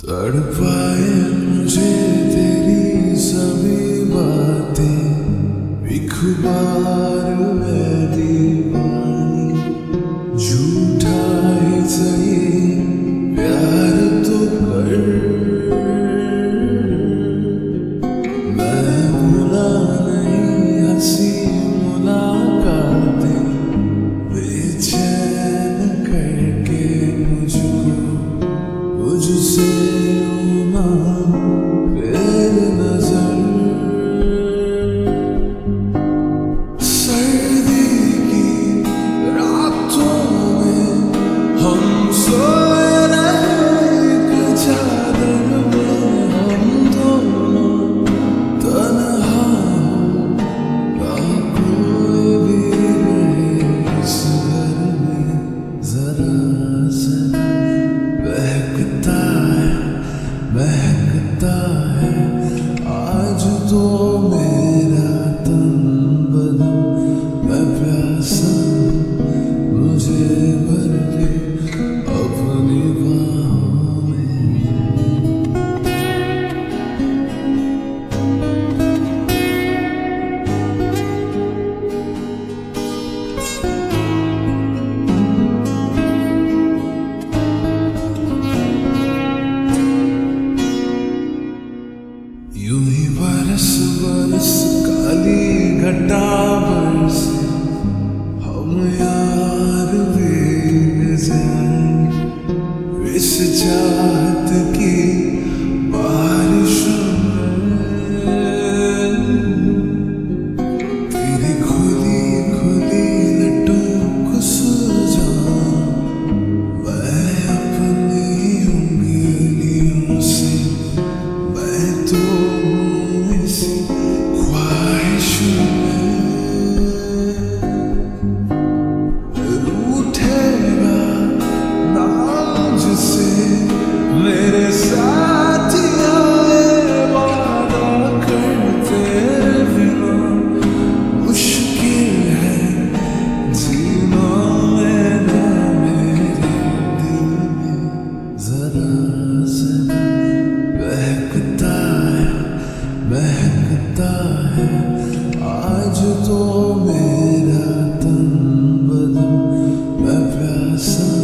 तड़पाए मुझे तेरी सभी बातें। बिखबार मैं दीवानी झूठा ही सही प्यार तो कर। बरस बरस काली घटा बरस हम यार वे बेगजान इस चाहत की तो मेरा तन बदन मैं प्यासा